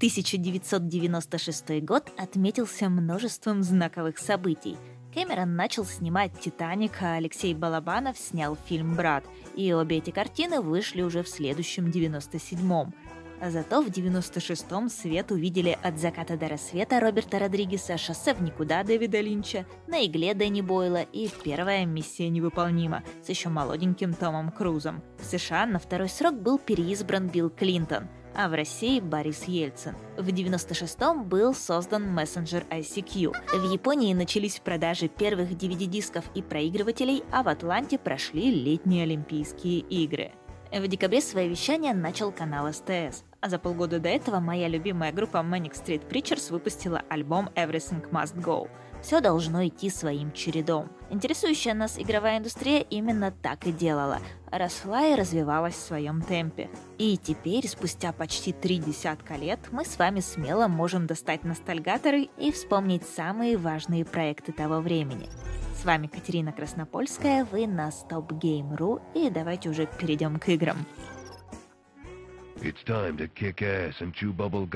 1996 год отметился множеством знаковых событий. Кэмерон начал снимать «Титаник», а Алексей Балабанов снял фильм «Брат», и обе эти картины вышли уже в следующем 97-м. А зато в 96-м свет увидели «От заката до рассвета» Роберта Родригеса, «Шоссе в никуда» Дэвида Линча, «На игле» Дэнни Бойла и «Первая миссия невыполнима» с еще молоденьким Томом Крузом. В США на второй срок был переизбран Билл Клинтон – а в России Борис Ельцин. В 96-м был создан мессенджер ICQ. В Японии начались продажи первых DVD-дисков и проигрывателей, а в Атланте прошли летние Олимпийские игры. В декабре свое вещание начал канал СТС, а за полгода до этого моя любимая группа Manic Street Preachers выпустила альбом Everything Must Go – все должно идти своим чередом. Интересующая нас игровая индустрия именно так и делала. Росла и развивалась в своем темпе. И теперь, спустя почти три десятка лет, мы с вами смело можем достать ностальгаторы и вспомнить самые важные проекты того времени. С вами Катерина Краснопольская, вы на Stop Game.ru, и давайте уже перейдем к играм. It's time to kick ass and chew bubble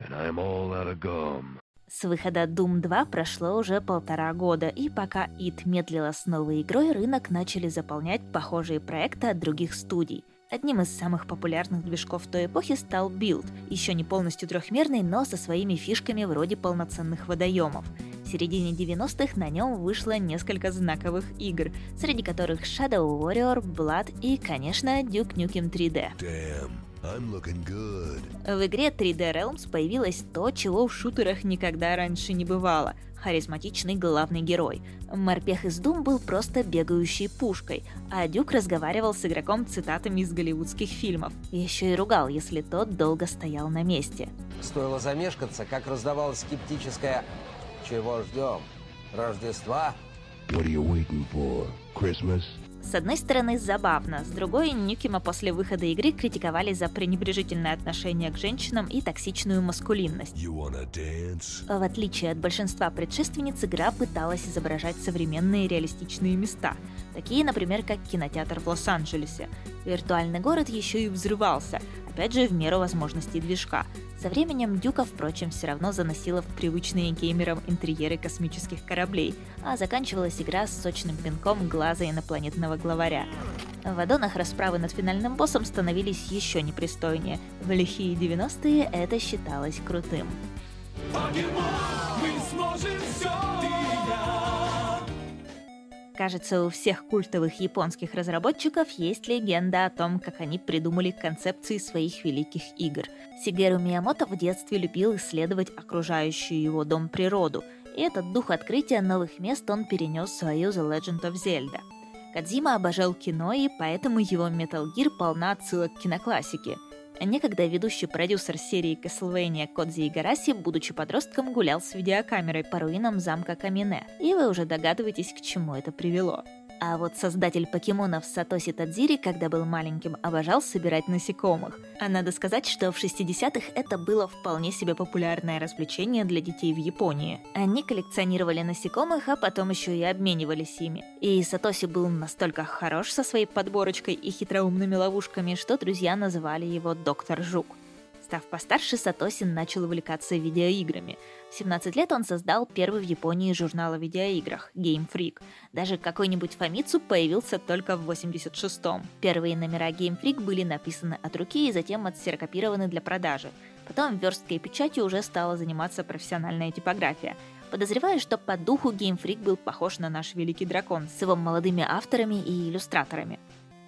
and I'm all out of gum. С выхода Doom 2 прошло уже полтора года, и пока id медлила с новой игрой, рынок начали заполнять похожие проекты от других студий. Одним из самых популярных движков той эпохи стал Build, еще не полностью трехмерный, но со своими фишками вроде полноценных водоемов. В середине 90-х на нем вышло несколько знаковых игр, среди которых Shadow Warrior, Blood и, конечно, Duke Nukem 3D. Damn. В игре 3D Realms появилось то, чего в шутерах никогда раньше не бывало – харизматичный главный герой. Морпех из Doom был просто бегающей пушкой, а Дюк разговаривал с игроком цитатами из голливудских фильмов. Еще и ругал, если тот долго стоял на месте. Стоило замешкаться, как раздавалось скептическое «Чего ждем? Рождества?» What are you waiting for? Christmas? С одной стороны, забавно, с другой, Нюкима после выхода игры критиковали за пренебрежительное отношение к женщинам и токсичную маскулинность. В отличие от большинства предшественниц, игра пыталась изображать современные реалистичные места, такие, например, как кинотеатр в Лос-Анджелесе. Виртуальный город еще и взрывался, опять же, в меру возможностей движка. Со временем Дюка, впрочем, все равно заносила в привычные геймерам интерьеры космических кораблей, а заканчивалась игра с сочным пинком глаза инопланетного главаря. В аддонах расправы над финальным боссом становились еще непристойнее. В лихие 90-е это считалось крутым. Мы сможем все, Кажется, у всех культовых японских разработчиков есть легенда о том, как они придумали концепции своих великих игр. Сигеру Миямото в детстве любил исследовать окружающую его дом природу, и этот дух открытия новых мест он перенес в свою The Legend of Zelda. Кадзима обожал кино, и поэтому его Metal Gear полна отсылок к киноклассике – Некогда ведущий продюсер серии Castlevania Кодзи Игараси, будучи подростком, гулял с видеокамерой по руинам замка Камине. И вы уже догадываетесь, к чему это привело. А вот создатель покемонов Сатоси Тадзири, когда был маленьким, обожал собирать насекомых. А надо сказать, что в 60-х это было вполне себе популярное развлечение для детей в Японии. Они коллекционировали насекомых, а потом еще и обменивались ими. И Сатоси был настолько хорош со своей подборочкой и хитроумными ловушками, что друзья называли его «Доктор Жук». Став постарше, Сатосин начал увлекаться видеоиграми. В 17 лет он создал первый в Японии журнал о видеоиграх Game Freak. Даже какой-нибудь Фамицу появился только в 86-м. Первые номера Game Freak были написаны от руки и затем отсерокопированы для продажи. Потом версткой печатью уже стала заниматься профессиональная типография. Подозреваю, что по духу Game Freak был похож на наш Великий Дракон с его молодыми авторами и иллюстраторами.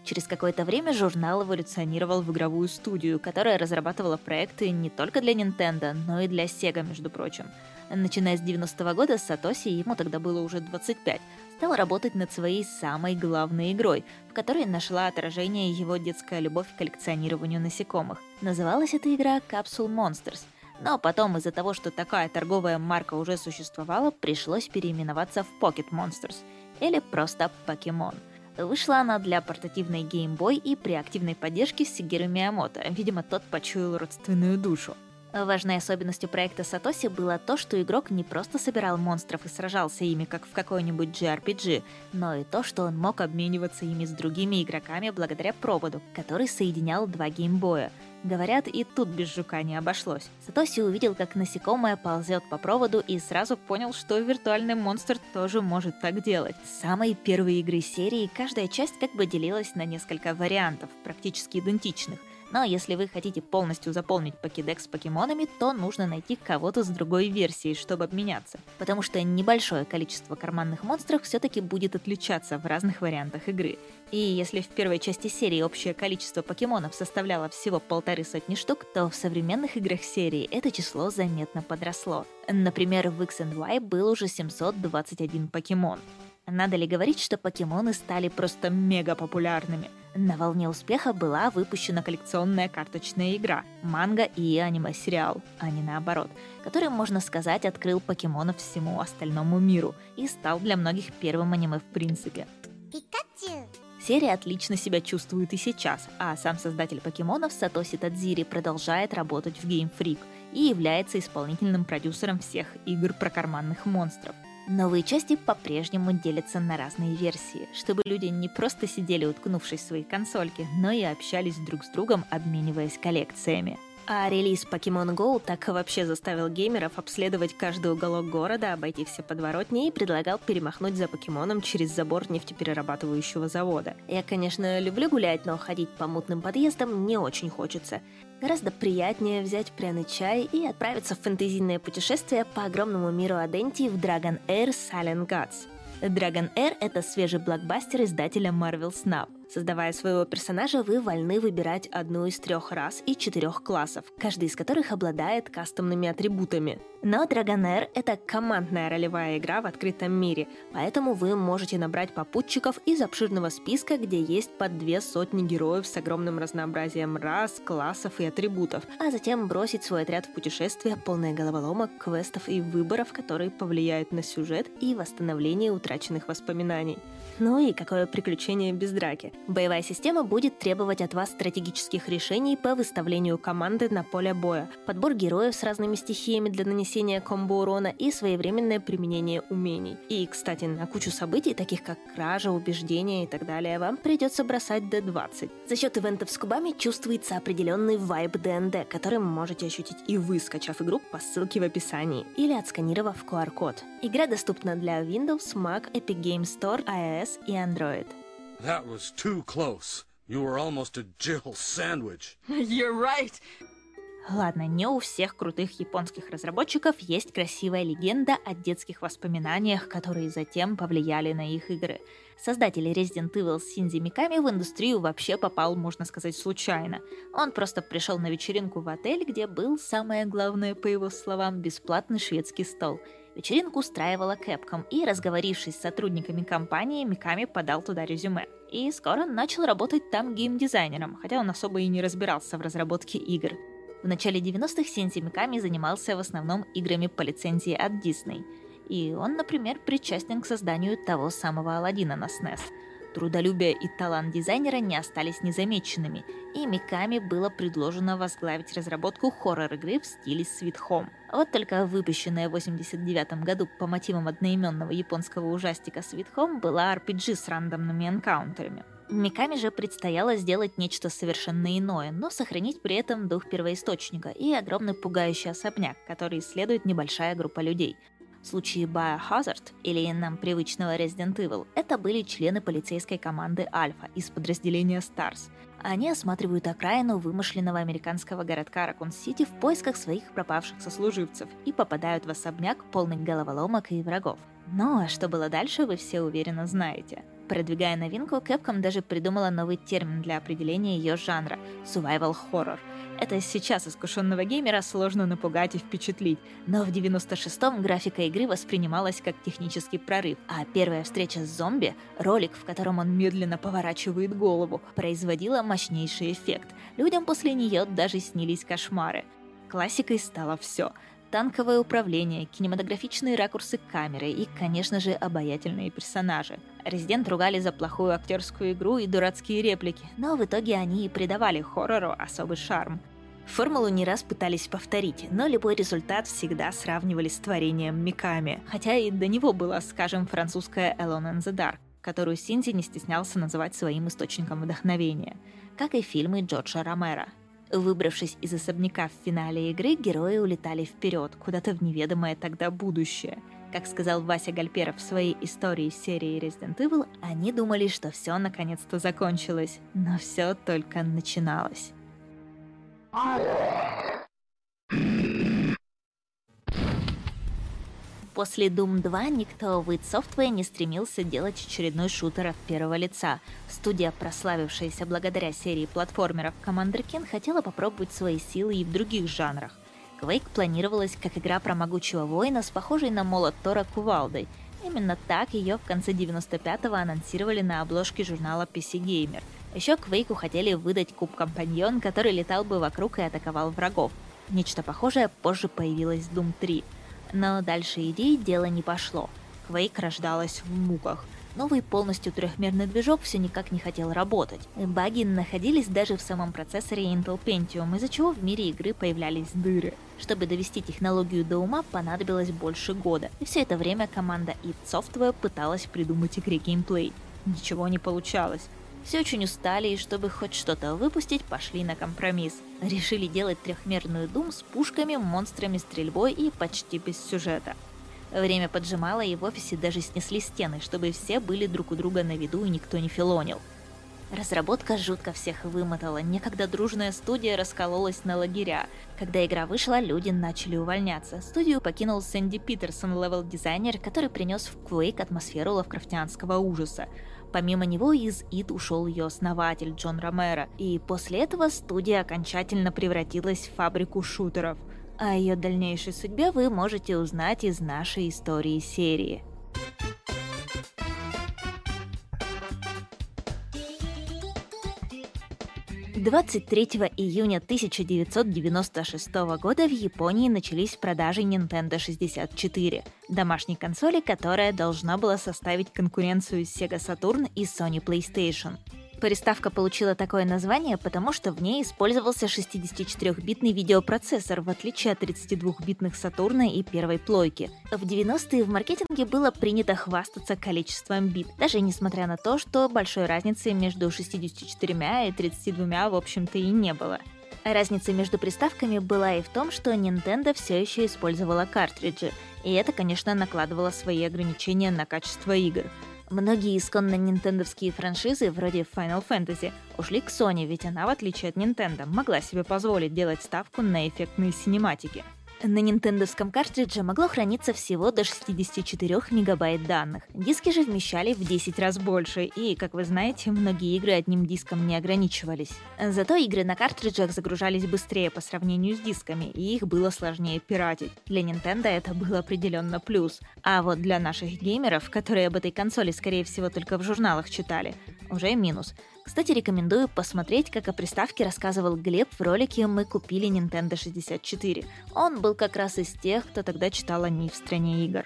Через какое-то время журнал эволюционировал в игровую студию, которая разрабатывала проекты не только для Nintendo, но и для Sega, между прочим. Начиная с 90-го года, Сатоси, ему тогда было уже 25, стал работать над своей самой главной игрой, в которой нашла отражение его детская любовь к коллекционированию насекомых. Называлась эта игра Capsule Monsters, но потом из-за того, что такая торговая марка уже существовала, пришлось переименоваться в Pocket Monsters, или просто Покемон – Вышла она для портативной Game Boy и при активной поддержке Сигеру Миямото. Видимо, тот почуял родственную душу. Важной особенностью проекта Сатоси было то, что игрок не просто собирал монстров и сражался ими, как в какой-нибудь JRPG, но и то, что он мог обмениваться ими с другими игроками благодаря проводу, который соединял два геймбоя. Говорят, и тут без жука не обошлось. Сатоси увидел, как насекомое ползет по проводу и сразу понял, что виртуальный монстр тоже может так делать. С самой первой игры серии каждая часть как бы делилась на несколько вариантов, практически идентичных. Но если вы хотите полностью заполнить покедекс покемонами, то нужно найти кого-то с другой версией, чтобы обменяться. Потому что небольшое количество карманных монстров все-таки будет отличаться в разных вариантах игры. И если в первой части серии общее количество покемонов составляло всего полторы сотни штук, то в современных играх серии это число заметно подросло. Например, в X and Y был уже 721 покемон. Надо ли говорить, что покемоны стали просто мега популярными? На волне успеха была выпущена коллекционная карточная игра, манга и аниме-сериал, а не наоборот, который, можно сказать, открыл покемонов всему остальному миру и стал для многих первым аниме в принципе. Пикачу! Серия отлично себя чувствует и сейчас, а сам создатель покемонов Сатоси Тадзири продолжает работать в Game Freak и является исполнительным продюсером всех игр про карманных монстров. Новые части по-прежнему делятся на разные версии, чтобы люди не просто сидели уткнувшись в свои консольки, но и общались друг с другом, обмениваясь коллекциями. А релиз Pokemon Go так вообще заставил геймеров обследовать каждый уголок города, обойти все подворотни и предлагал перемахнуть за покемоном через забор нефтеперерабатывающего завода. Я, конечно, люблю гулять, но ходить по мутным подъездам не очень хочется. Гораздо приятнее взять пряный чай и отправиться в фэнтезийное путешествие по огромному миру Аденти в Dragon Air Silent Gods. Dragon Air — это свежий блокбастер издателя Marvel Snap — Создавая своего персонажа, вы вольны выбирать одну из трех рас и четырех классов, каждый из которых обладает кастомными атрибутами. Но Dragonair — это командная ролевая игра в открытом мире, поэтому вы можете набрать попутчиков из обширного списка, где есть под две сотни героев с огромным разнообразием рас, классов и атрибутов, а затем бросить свой отряд в путешествие, полное головоломок, квестов и выборов, которые повлияют на сюжет и восстановление утраченных воспоминаний. Ну и какое приключение без драки. Боевая система будет требовать от вас стратегических решений по выставлению команды на поле боя, подбор героев с разными стихиями для нанесения комбо-урона и своевременное применение умений. И, кстати, на кучу событий, таких как кража, убеждения и так далее, вам придется бросать D20. За счет ивентов с кубами чувствуется определенный вайб ДНД, который можете ощутить и вы, скачав игру по ссылке в описании или отсканировав QR-код. Игра доступна для Windows, Mac, Epic Games Store, iOS и Android. That was too close. You were almost a Jill sandwich. You're right. Ладно, не у всех крутых японских разработчиков есть красивая легенда о детских воспоминаниях, которые затем повлияли на их игры. Создатель Resident Evil Синзи Миками в индустрию вообще попал, можно сказать, случайно. Он просто пришел на вечеринку в отель, где был, самое главное, по его словам, бесплатный шведский стол – Вечеринку устраивала Capcom, и, разговорившись с сотрудниками компании, Миками подал туда резюме. И скоро начал работать там геймдизайнером, хотя он особо и не разбирался в разработке игр. В начале 90-х Синзи Миками занимался в основном играми по лицензии от Disney. И он, например, причастен к созданию того самого Алладина на SNES – Трудолюбие и талант дизайнера не остались незамеченными, и Миками было предложено возглавить разработку хоррор-игры в стиле Sweet Home. Вот только выпущенная в 1989 году по мотивам одноименного японского ужастика Sweet Home была RPG с рандомными энкаунтерами. Миками же предстояло сделать нечто совершенно иное, но сохранить при этом дух первоисточника и огромный пугающий особняк, который исследует небольшая группа людей. В случае Biohazard или нам привычного Resident Evil это были члены полицейской команды Альфа из подразделения STARS. Они осматривают окраину вымышленного американского городка Ракун-Сити в поисках своих пропавших сослуживцев и попадают в особняк полный головоломок и врагов. Ну а что было дальше, вы все уверенно знаете. Продвигая новинку, Capcom даже придумала новый термин для определения ее жанра — survival horror — это сейчас искушенного геймера сложно напугать и впечатлить, но в 96-м графика игры воспринималась как технический прорыв, а первая встреча с зомби, ролик, в котором он медленно поворачивает голову, производила мощнейший эффект. Людям после нее даже снились кошмары. Классикой стало все танковое управление, кинематографичные ракурсы камеры и, конечно же, обаятельные персонажи. Резидент ругали за плохую актерскую игру и дурацкие реплики, но в итоге они и придавали хоррору особый шарм. Формулу не раз пытались повторить, но любой результат всегда сравнивали с творением Миками, хотя и до него была, скажем, французская Alone in the Dark, которую Синзи не стеснялся называть своим источником вдохновения, как и фильмы Джорджа Ромера – Выбравшись из особняка в финале игры, герои улетали вперед, куда-то в неведомое тогда будущее. Как сказал Вася Гальперов в своей истории серии Resident Evil, они думали, что все наконец-то закончилось, но все только начиналось. После Doom 2 никто в id Software не стремился делать очередной шутер от первого лица. Студия, прославившаяся благодаря серии платформеров Commander Keen, хотела попробовать свои силы и в других жанрах. Quake планировалась как игра про могучего воина с похожей на молот Тора кувалдой. Именно так ее в конце 95-го анонсировали на обложке журнала PC Gamer. Еще Quake хотели выдать куб-компаньон, который летал бы вокруг и атаковал врагов. Нечто похожее позже появилось в Doom 3. Но дальше идей дело не пошло. Quake рождалась в муках. Новый полностью трехмерный движок все никак не хотел работать. Баги находились даже в самом процессоре Intel Pentium, из-за чего в мире игры появлялись дыры. Чтобы довести технологию до ума, понадобилось больше года. И все это время команда id Software пыталась придумать игре геймплей. Ничего не получалось. Все очень устали, и чтобы хоть что-то выпустить, пошли на компромисс. Решили делать трехмерную Doom с пушками, монстрами, стрельбой и почти без сюжета. Время поджимало, и в офисе даже снесли стены, чтобы все были друг у друга на виду и никто не филонил. Разработка жутко всех вымотала. Некогда дружная студия раскололась на лагеря. Когда игра вышла, люди начали увольняться. Студию покинул Сэнди Питерсон, левел-дизайнер, который принес в Quake атмосферу лавкрафтианского ужаса. Помимо него из id ушел ее основатель Джон Ромеро, и после этого студия окончательно превратилась в фабрику шутеров. О ее дальнейшей судьбе вы можете узнать из нашей истории серии. 23 июня 1996 года в Японии начались продажи Nintendo 64, домашней консоли, которая должна была составить конкуренцию Sega Saturn и Sony PlayStation. Приставка получила такое название, потому что в ней использовался 64-битный видеопроцессор, в отличие от 32-битных Сатурна и первой плойки. В 90-е в маркетинге было принято хвастаться количеством бит, даже несмотря на то, что большой разницы между 64 и 32 в общем-то и не было. Разница между приставками была и в том, что Nintendo все еще использовала картриджи, и это, конечно, накладывало свои ограничения на качество игр. Многие исконно нинтендовские франшизы, вроде Final Fantasy, ушли к Sony, ведь она, в отличие от Nintendo, могла себе позволить делать ставку на эффектные синематики. На нинтендовском картридже могло храниться всего до 64 мегабайт данных. Диски же вмещали в 10 раз больше, и, как вы знаете, многие игры одним диском не ограничивались. Зато игры на картриджах загружались быстрее по сравнению с дисками, и их было сложнее пиратить. Для Nintendo это был определенно плюс. А вот для наших геймеров, которые об этой консоли, скорее всего, только в журналах читали, уже минус. Кстати, рекомендую посмотреть, как о приставке рассказывал Глеб в ролике «Мы купили Nintendo 64». Он был как раз из тех, кто тогда читал о ней в стране игр.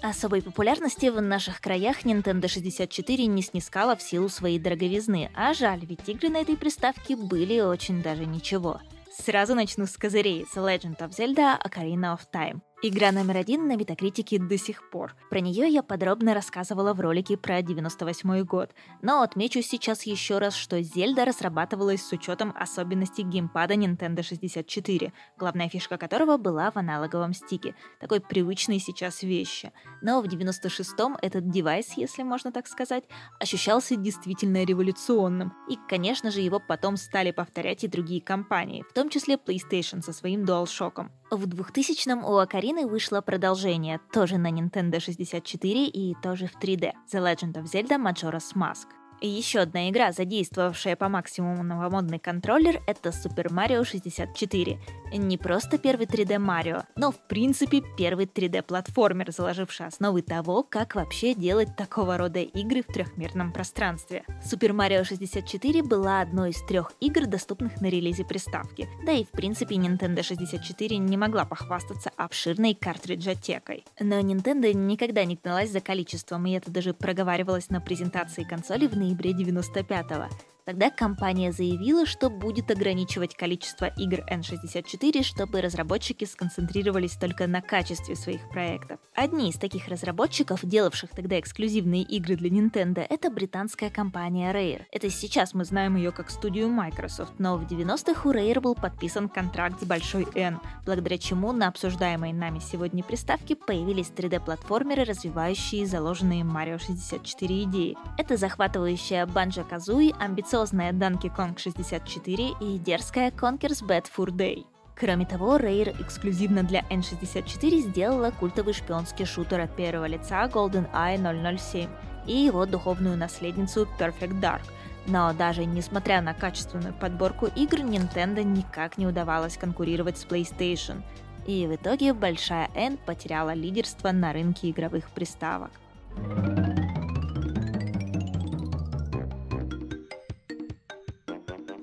Особой популярности в наших краях Nintendo 64 не снискала в силу своей дороговизны, а жаль, ведь игры на этой приставке были очень даже ничего. Сразу начну с козырей The Legend of Zelda Ocarina of Time. Игра номер один на Метакритике до сих пор. Про нее я подробно рассказывала в ролике про 98 год. Но отмечу сейчас еще раз, что Зельда разрабатывалась с учетом особенностей геймпада Nintendo 64, главная фишка которого была в аналоговом стике, такой привычной сейчас вещи. Но в 96-м этот девайс, если можно так сказать, ощущался действительно революционным. И, конечно же, его потом стали повторять и другие компании, в том числе PlayStation со своим DualShock. В 2000-м у Акарины вышло продолжение, тоже на Nintendo 64 и тоже в 3D, The Legend of Zelda Majora's Mask. И еще одна игра, задействовавшая по максимуму новомодный контроллер, это Super Mario 64. Не просто первый 3D Марио, но в принципе первый 3D-платформер, заложивший основы того, как вообще делать такого рода игры в трехмерном пространстве. Super Mario 64 была одной из трех игр, доступных на релизе приставки. Да и в принципе Nintendo 64 не могла похвастаться обширной картриджотекой. Но Nintendo никогда не гналась за количеством, и это даже проговаривалось на презентации консоли в ноябре 95-го. Тогда компания заявила, что будет ограничивать количество игр N64, чтобы разработчики сконцентрировались только на качестве своих проектов. Одни из таких разработчиков, делавших тогда эксклюзивные игры для Nintendo, это британская компания Rare. Это сейчас мы знаем ее как студию Microsoft, но в 90-х у Rare был подписан контракт с большой N, благодаря чему на обсуждаемой нами сегодня приставке появились 3D-платформеры, развивающие заложенные Mario 64 идеи. Это захватывающая Banjo-Kazooie, амбициозная амбициозная Donkey Kong 64 и дерзкая Conker's Bad Fur Day. Кроме того, Rare эксклюзивно для N64 сделала культовый шпионский шутер от первого лица GoldenEye 007 и его духовную наследницу Perfect Dark. Но даже несмотря на качественную подборку игр, Nintendo никак не удавалось конкурировать с PlayStation. И в итоге Большая N потеряла лидерство на рынке игровых приставок.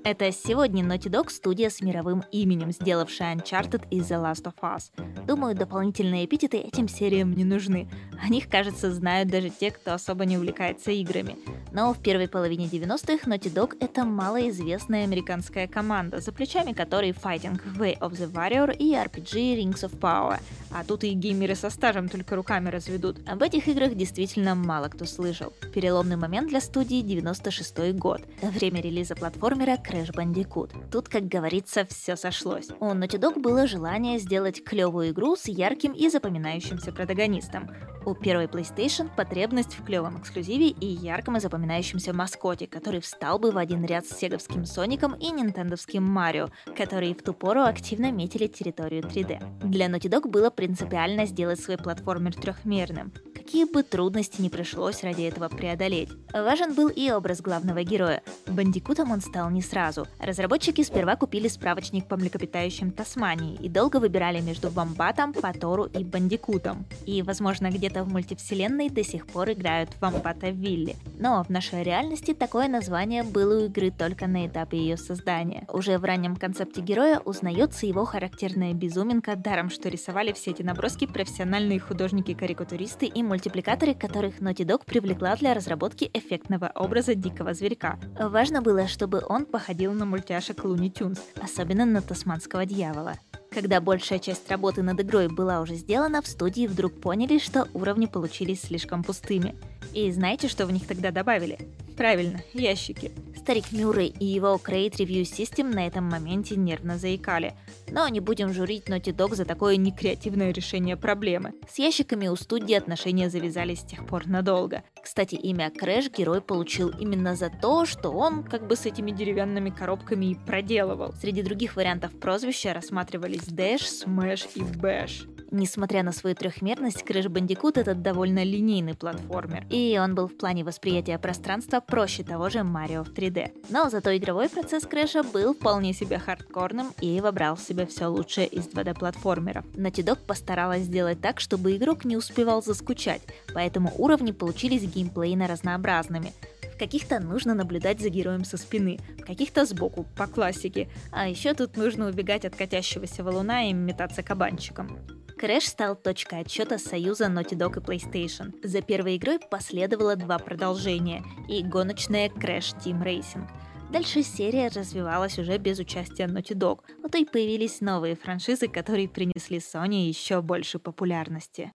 Это сегодня Naughty Dog студия с мировым именем, сделавшая Uncharted и The Last of Us. Думаю, дополнительные эпитеты этим сериям не нужны. О них, кажется, знают даже те, кто особо не увлекается играми. Но в первой половине 90-х Naughty Dog — это малоизвестная американская команда, за плечами которой Fighting Way of the Warrior и RPG Rings of Power. А тут и геймеры со стажем только руками разведут. Об этих играх действительно мало кто слышал. Переломный момент для студии 96 год. Время релиза платформера Crash Bandicoot. Тут, как говорится, все сошлось. У Naughty Dog было желание сделать клевую игру с ярким и запоминающимся протагонистом. У первой PlayStation потребность в клевом эксклюзиве и ярком и запоминающемся маскоте, который встал бы в один ряд с сеговским Соником и нинтендовским Марио, которые в ту пору активно метили территорию 3D. Для Naughty Dog было принципиально сделать свой платформер трехмерным. Какие бы трудности не пришлось ради этого преодолеть. Важен был и образ главного героя. Бандикутом он стал не сразу. Разработчики сперва купили справочник по млекопитающим Тасмании и долго выбирали между Вамбатом, Патору и Бандикутом. И, возможно, где-то в мультивселенной до сих пор играют Вамбата Вилли. Но в нашей реальности такое название было у игры только на этапе ее создания. Уже в раннем концепте героя узнается его характерная безуминка, даром что рисовали все эти наброски профессиональные художники-карикатуристы и мультипликаторы, которых Naughty Dog привлекла для разработки эффектного образа дикого зверька. Важно было, чтобы он походил на мультяшек Луни Тюнс, особенно на тасманского дьявола. Когда большая часть работы над игрой была уже сделана, в студии вдруг поняли, что уровни получились слишком пустыми. И знаете, что в них тогда добавили? Правильно, ящики. Старик Мюррей и его Crate Review System на этом моменте нервно заикали. Но не будем журить Naughty Dog за такое некреативное решение проблемы. С ящиками у студии отношения завязались с тех пор надолго. Кстати, имя Крэш герой получил именно за то, что он как бы с этими деревянными коробками и проделывал. Среди других вариантов прозвища рассматривались Dash, Smash и Bash. Несмотря на свою трехмерность, Crash Bandicoot — это довольно линейный платформер, и он был в плане восприятия пространства проще того же Марио в 3D. Но зато игровой процесс Крэша был вполне себе хардкорным и вобрал в себя все лучшее из 2D-платформеров. Naughty Dog постаралась сделать так, чтобы игрок не успевал заскучать, поэтому уровни получились геймплейно разнообразными. В каких-то нужно наблюдать за героем со спины, в каких-то сбоку, по классике. А еще тут нужно убегать от катящегося валуна и метаться кабанчиком. Crash стал точкой отсчета союза Naughty Dog и PlayStation. За первой игрой последовало два продолжения и гоночная Crash Team Racing. Дальше серия развивалась уже без участия Naughty Dog, но то и появились новые франшизы, которые принесли Sony еще больше популярности.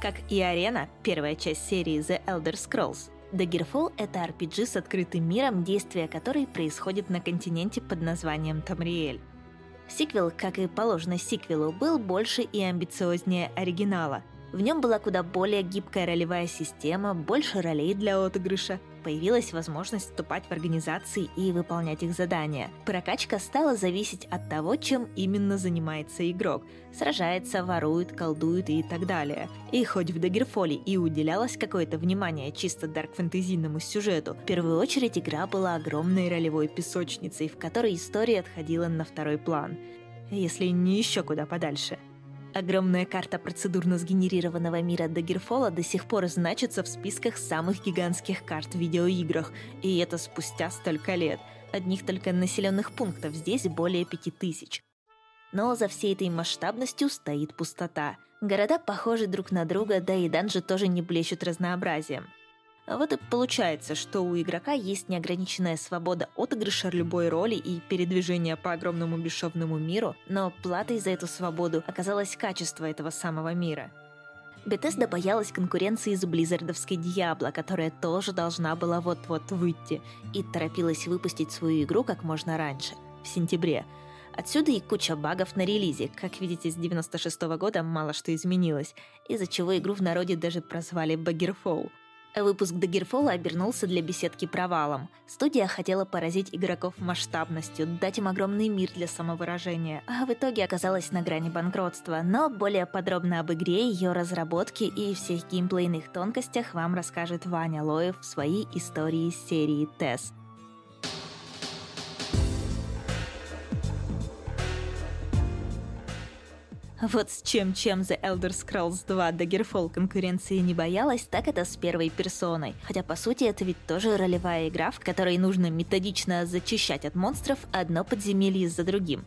Как и Арена, первая часть серии The Elder Scrolls, Daggerfall — это RPG с открытым миром, действие которой происходит на континенте под названием Тамриэль. Сиквел, как и положено сиквелу, был больше и амбициознее оригинала. В нем была куда более гибкая ролевая система, больше ролей для отыгрыша, появилась возможность вступать в организации и выполнять их задания. Прокачка стала зависеть от того, чем именно занимается игрок. Сражается, ворует, колдует и так далее. И хоть в Дагерфоле и уделялось какое-то внимание чисто дарк-фэнтезийному сюжету, в первую очередь игра была огромной ролевой песочницей, в которой история отходила на второй план. Если не еще куда подальше – Огромная карта процедурно сгенерированного мира Дагерфола до сих пор значится в списках самых гигантских карт в видеоиграх, и это спустя столько лет. Одних только населенных пунктов здесь более пяти тысяч. Но за всей этой масштабностью стоит пустота. Города похожи друг на друга, да и данжи тоже не блещут разнообразием. Вот и получается, что у игрока есть неограниченная свобода отыгрыша любой роли и передвижения по огромному бесшовному миру, но платой за эту свободу оказалось качество этого самого мира. Bethesda боялась конкуренции с близзардовской Диабло, которая тоже должна была вот-вот выйти, и торопилась выпустить свою игру как можно раньше, в сентябре. Отсюда и куча багов на релизе. Как видите, с 96 -го года мало что изменилось, из-за чего игру в народе даже прозвали Багерфоу. Выпуск Дагерфола обернулся для беседки провалом. Студия хотела поразить игроков масштабностью, дать им огромный мир для самовыражения, а в итоге оказалась на грани банкротства. Но более подробно об игре, ее разработке и всех геймплейных тонкостях вам расскажет Ваня Лоев в своей истории серии TES. Вот с чем-чем The Elder Scrolls 2 Daggerfall конкуренции не боялась, так это с первой персоной. Хотя, по сути, это ведь тоже ролевая игра, в которой нужно методично зачищать от монстров одно подземелье за другим.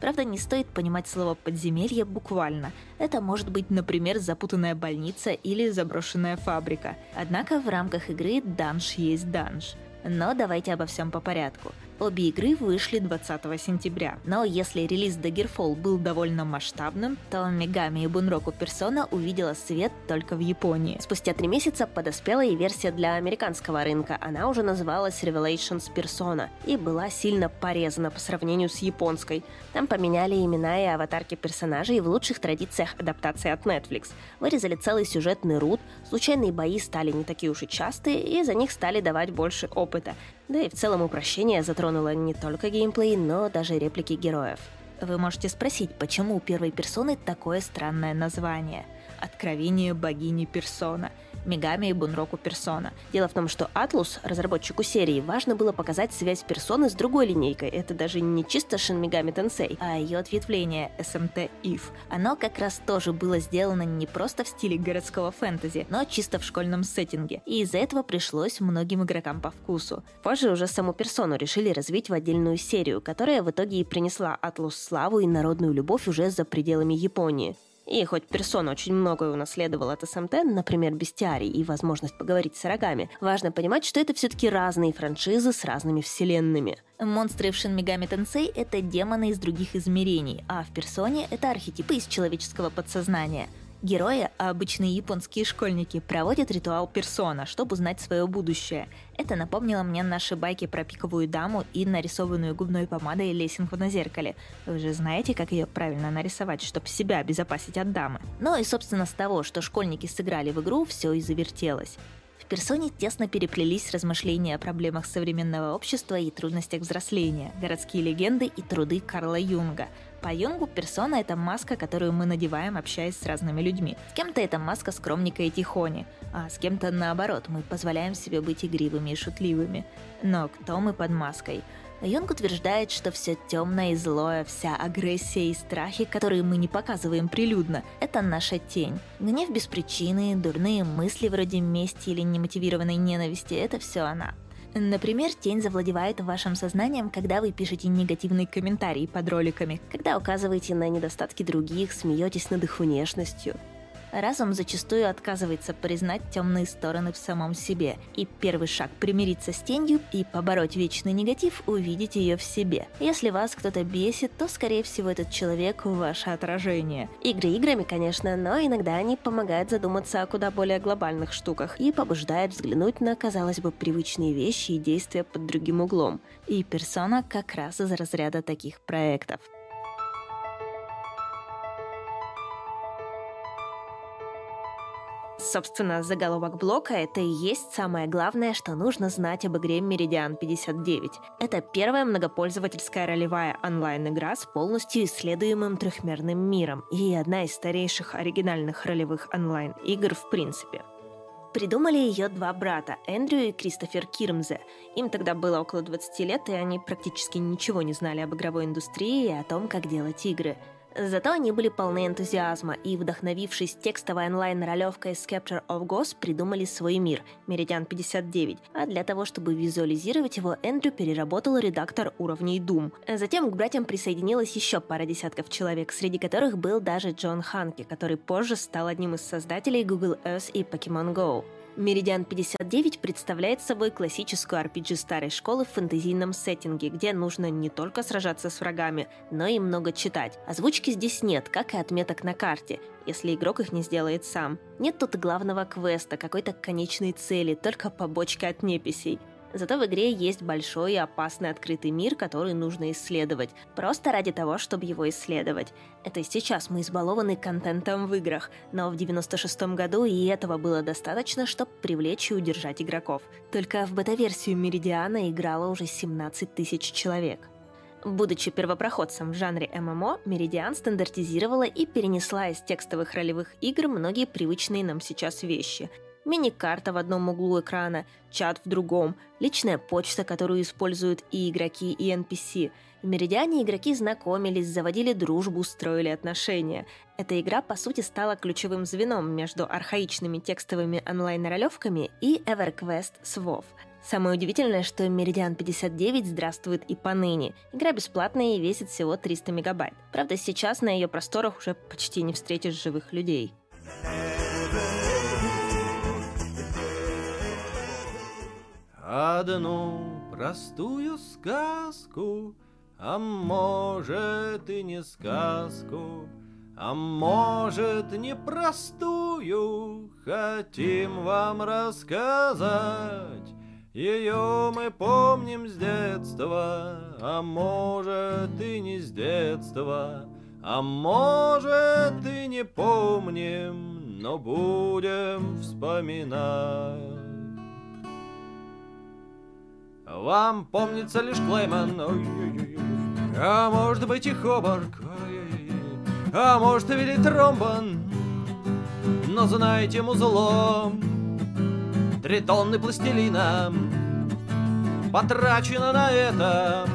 Правда, не стоит понимать слово «подземелье» буквально. Это может быть, например, запутанная больница или заброшенная фабрика. Однако в рамках игры данж есть данж. Но давайте обо всем по порядку – Обе игры вышли 20 сентября, но если релиз Daggerfall был довольно масштабным, то Megami и Bunroku Persona увидела свет только в Японии. Спустя три месяца подоспела и версия для американского рынка. Она уже называлась Revelations Persona и была сильно порезана по сравнению с японской. Там поменяли имена и аватарки персонажей в лучших традициях адаптации от Netflix. Вырезали целый сюжетный рут, случайные бои стали не такие уж и частые, и за них стали давать больше опыта. Да и в целом упрощение затронуло не только геймплей, но даже реплики героев. Вы можете спросить, почему у первой персоны такое странное название? Откровение богини Персона – Мигами и Бунроку Персона. Дело в том, что Атлус, разработчику серии, важно было показать связь персоны с другой линейкой. Это даже не чисто Shin Megami Tensei, а ее ответвление SMT If. Оно как раз тоже было сделано не просто в стиле городского фэнтези, но чисто в школьном сеттинге. И из-за этого пришлось многим игрокам по вкусу. Позже уже саму персону решили развить в отдельную серию, которая в итоге и принесла Атлус славу и народную любовь уже за пределами Японии. И хоть персона очень многое унаследовала от СМТ, например, бестиарий и возможность поговорить с рогами, важно понимать, что это все-таки разные франшизы с разными вселенными. Монстры в Shin Megami Tensei — это демоны из других измерений, а в персоне — это архетипы из человеческого подсознания — Герои, а обычные японские школьники, проводят ритуал персона, чтобы узнать свое будущее. Это напомнило мне наши байки про пиковую даму и нарисованную губной помадой лесенку на зеркале. Вы же знаете, как ее правильно нарисовать, чтобы себя обезопасить от дамы. Ну и, собственно, с того, что школьники сыграли в игру, все и завертелось. В персоне тесно переплелись размышления о проблемах современного общества и трудностях взросления, городские легенды и труды Карла Юнга – по Юнгу персона — это маска, которую мы надеваем, общаясь с разными людьми. С кем-то это маска скромника и тихони, а с кем-то наоборот, мы позволяем себе быть игривыми и шутливыми. Но кто мы под маской? Юнг утверждает, что все темное и злое, вся агрессия и страхи, которые мы не показываем прилюдно, это наша тень. Гнев без причины, дурные мысли вроде мести или немотивированной ненависти – это все она. Например, тень завладевает вашим сознанием, когда вы пишете негативный комментарий под роликами, когда указываете на недостатки других, смеетесь над их внешностью. Разум зачастую отказывается признать темные стороны в самом себе, и первый шаг примириться с тенью и побороть вечный негатив – увидеть ее в себе. Если вас кто-то бесит, то, скорее всего, этот человек – ваше отражение. Игры играми, конечно, но иногда они помогают задуматься о куда более глобальных штуках и побуждают взглянуть на, казалось бы, привычные вещи и действия под другим углом. И персона как раз из разряда таких проектов. Собственно, заголовок блока — это и есть самое главное, что нужно знать об игре Meridian 59. Это первая многопользовательская ролевая онлайн-игра с полностью исследуемым трехмерным миром и одна из старейших оригинальных ролевых онлайн-игр в принципе. Придумали ее два брата, Эндрю и Кристофер Кирмзе. Им тогда было около 20 лет, и они практически ничего не знали об игровой индустрии и о том, как делать игры — Зато они были полны энтузиазма, и, вдохновившись текстовой онлайн-ролевкой Scepter of Ghost, придумали свой мир — Меридиан 59, а для того, чтобы визуализировать его, Эндрю переработал редактор уровней Doom. Затем к братьям присоединилась еще пара десятков человек, среди которых был даже Джон Ханки, который позже стал одним из создателей Google Earth и Pokemon Go. Меридиан 59 представляет собой классическую RPG старой школы в фэнтезийном сеттинге, где нужно не только сражаться с врагами, но и много читать. Озвучки здесь нет, как и отметок на карте, если игрок их не сделает сам. Нет тут главного квеста, какой-то конечной цели, только побочка от неписей. Зато в игре есть большой и опасный открытый мир, который нужно исследовать. Просто ради того, чтобы его исследовать. Это сейчас мы избалованы контентом в играх, но в 96 году и этого было достаточно, чтобы привлечь и удержать игроков. Только в бета-версию Меридиана играло уже 17 тысяч человек. Будучи первопроходцем в жанре ММО, Меридиан стандартизировала и перенесла из текстовых ролевых игр многие привычные нам сейчас вещи – мини-карта в одном углу экрана, чат в другом, личная почта, которую используют и игроки, и NPC. В Меридиане игроки знакомились, заводили дружбу, строили отношения. Эта игра, по сути, стала ключевым звеном между архаичными текстовыми онлайн-ролевками и EverQuest с WoW. Самое удивительное, что Меридиан 59 здравствует и поныне. Игра бесплатная и весит всего 300 мегабайт. Правда, сейчас на ее просторах уже почти не встретишь живых людей. Одну простую сказку, а может и не сказку, а может не простую, хотим вам рассказать. Ее мы помним с детства, а может и не с детства, а может и не помним, но будем вспоминать. Вам помнится лишь Клейман, а может быть и Хобарк, а может и Вилли Тромбан, но знаете музлом три тонны пластилина потрачено на это,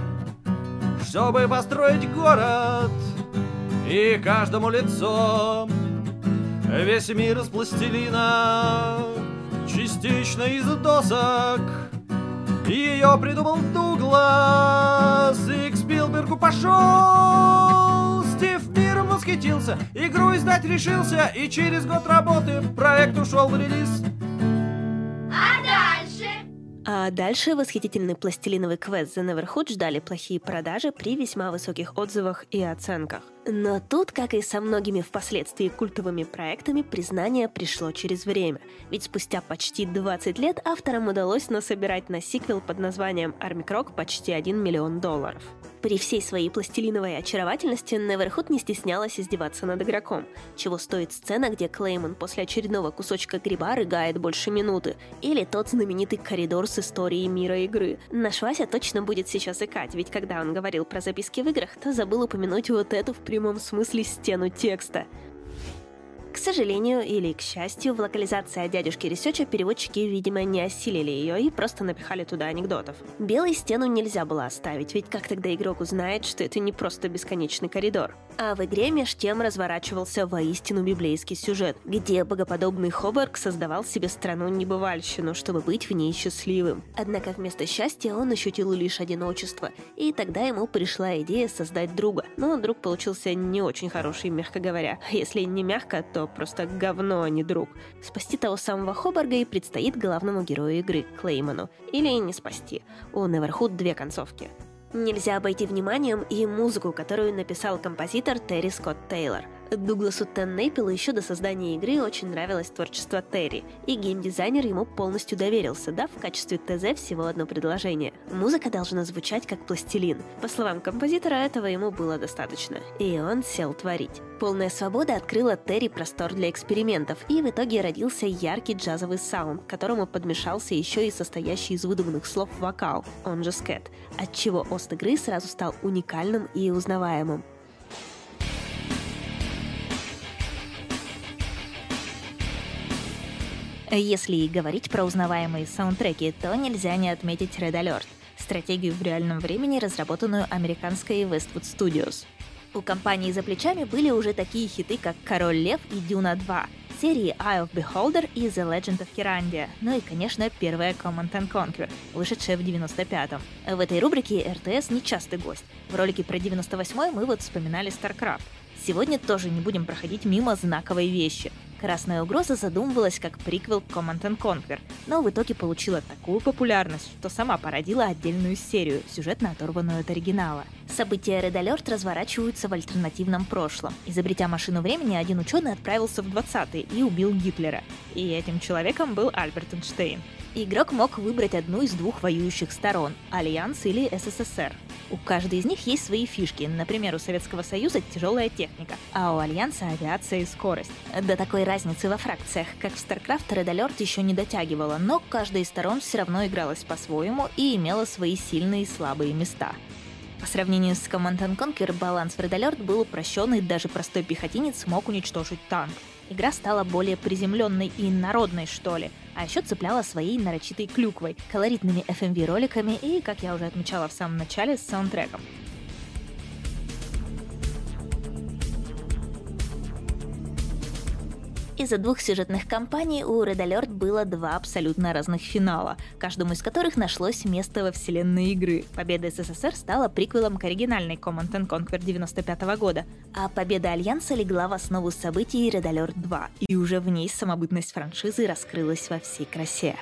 чтобы построить город. И каждому лицо весь мир из пластилина частично из досок ее придумал Дуглас, и к Спилбергу пошел. Стив миром восхитился, игру издать решился, и через год работы проект ушел в релиз. А дальше восхитительный пластилиновый квест The Neverhood ждали плохие продажи при весьма высоких отзывах и оценках. Но тут, как и со многими впоследствии культовыми проектами, признание пришло через время. Ведь спустя почти 20 лет авторам удалось насобирать на сиквел под названием Croc почти 1 миллион долларов. При всей своей пластилиновой очаровательности Неверхуд не стеснялась издеваться над игроком, чего стоит сцена, где Клейман после очередного кусочка гриба рыгает больше минуты, или тот знаменитый коридор с историей мира игры. Наш Вася точно будет сейчас икать, ведь когда он говорил про записки в играх, то забыл упомянуть вот эту в прямом смысле стену текста. К сожалению или к счастью, в локализации дядюшки Ресеча переводчики, видимо, не осилили ее и просто напихали туда анекдотов. Белую стену нельзя было оставить, ведь как тогда игрок узнает, что это не просто бесконечный коридор? А в игре меж тем разворачивался воистину библейский сюжет, где богоподобный Хобарк создавал себе страну-небывальщину, чтобы быть в ней счастливым. Однако вместо счастья он ощутил лишь одиночество, и тогда ему пришла идея создать друга. Но друг получился не очень хороший, мягко говоря. Если не мягко, то просто говно, а не друг. Спасти того самого Хобарга и предстоит главному герою игры, Клейману. Или не спасти. У Неверхуд две концовки. Нельзя обойти вниманием и музыку, которую написал композитор Терри Скотт Тейлор – Дугласу Теннейпелу еще до создания игры очень нравилось творчество Терри, и геймдизайнер ему полностью доверился, дав в качестве ТЗ всего одно предложение. Музыка должна звучать как пластилин. По словам композитора, этого ему было достаточно, и он сел творить. Полная свобода открыла Терри простор для экспериментов, и в итоге родился яркий джазовый саунд, которому подмешался еще и состоящий из выдуманных слов вокал, он же скет, отчего ост игры сразу стал уникальным и узнаваемым. Если и говорить про узнаваемые саундтреки, то нельзя не отметить Red Alert — стратегию в реальном времени, разработанную американской Westwood Studios. У компании за плечами были уже такие хиты, как «Король Лев» и «Дюна 2», серии Eye of Beholder и The Legend of Kirandia, ну и, конечно, первая Command and Conquer, вышедшая в 95-м. В этой рубрике РТС нечастый гость. В ролике про 98-й мы вот вспоминали StarCraft. Сегодня тоже не будем проходить мимо знаковой вещи. «Красная угроза» задумывалась как приквел Command and Conquer, но в итоге получила такую популярность, что сама породила отдельную серию, сюжетно оторванную от оригинала. События Red Alert разворачиваются в альтернативном прошлом. Изобретя машину времени, один ученый отправился в 20-е и убил Гитлера. И этим человеком был Альберт Эйнштейн. Игрок мог выбрать одну из двух воюющих сторон – Альянс или СССР. У каждой из них есть свои фишки. Например, у Советского Союза тяжелая техника, а у Альянса авиация и скорость. До такой разницы во фракциях, как в StarCraft, Red Alert еще не дотягивала, но каждая из сторон все равно игралась по-своему и имела свои сильные и слабые места. По сравнению с Command & Conquer, баланс в Red Alert был упрощенный, даже простой пехотинец мог уничтожить танк. Игра стала более приземленной и народной, что ли, а еще цепляла своей нарочитой клюквой, колоритными FMV-роликами и, как я уже отмечала в самом начале, саундтреком. Из-за двух сюжетных кампаний у Red Alert было два абсолютно разных финала, каждому из которых нашлось место во вселенной игры. Победа СССР стала приквелом к оригинальной Command Conquer 95 года, а победа Альянса легла в основу событий Red Alert 2, и уже в ней самобытность франшизы раскрылась во всей красе.